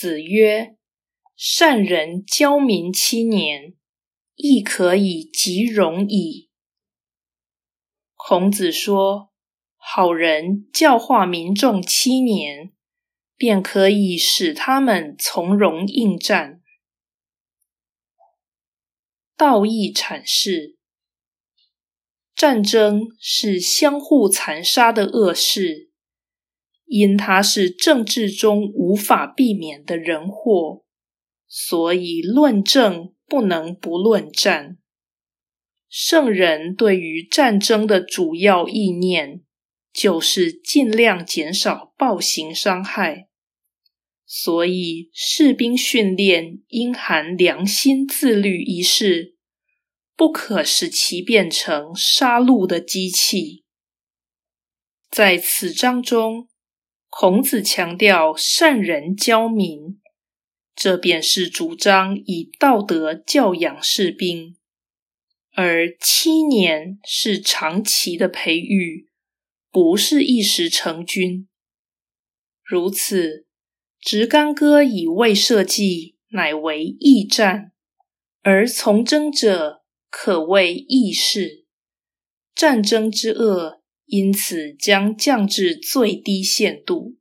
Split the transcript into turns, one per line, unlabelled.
子曰：“善人教民七年，亦可以及容矣。”孔子说：“好人教化民众七年，便可以使他们从容应战。”道义阐释：战争是相互残杀的恶事，因他是政治中无法避免的人祸，所以论政不能不论战。圣人对于战争的主要意念，就是尽量减少暴行伤害，所以士兵训练应含良心自律一事。不可使其变成杀戮的机器。在此章中，孔子强调善人教民，这便是主张以道德教养士兵，而七年是长期的培育，不是一时成军。如此，直干戈以未社稷，乃为驿战，而从征者。可谓义士，战争之恶因此将降至最低限度。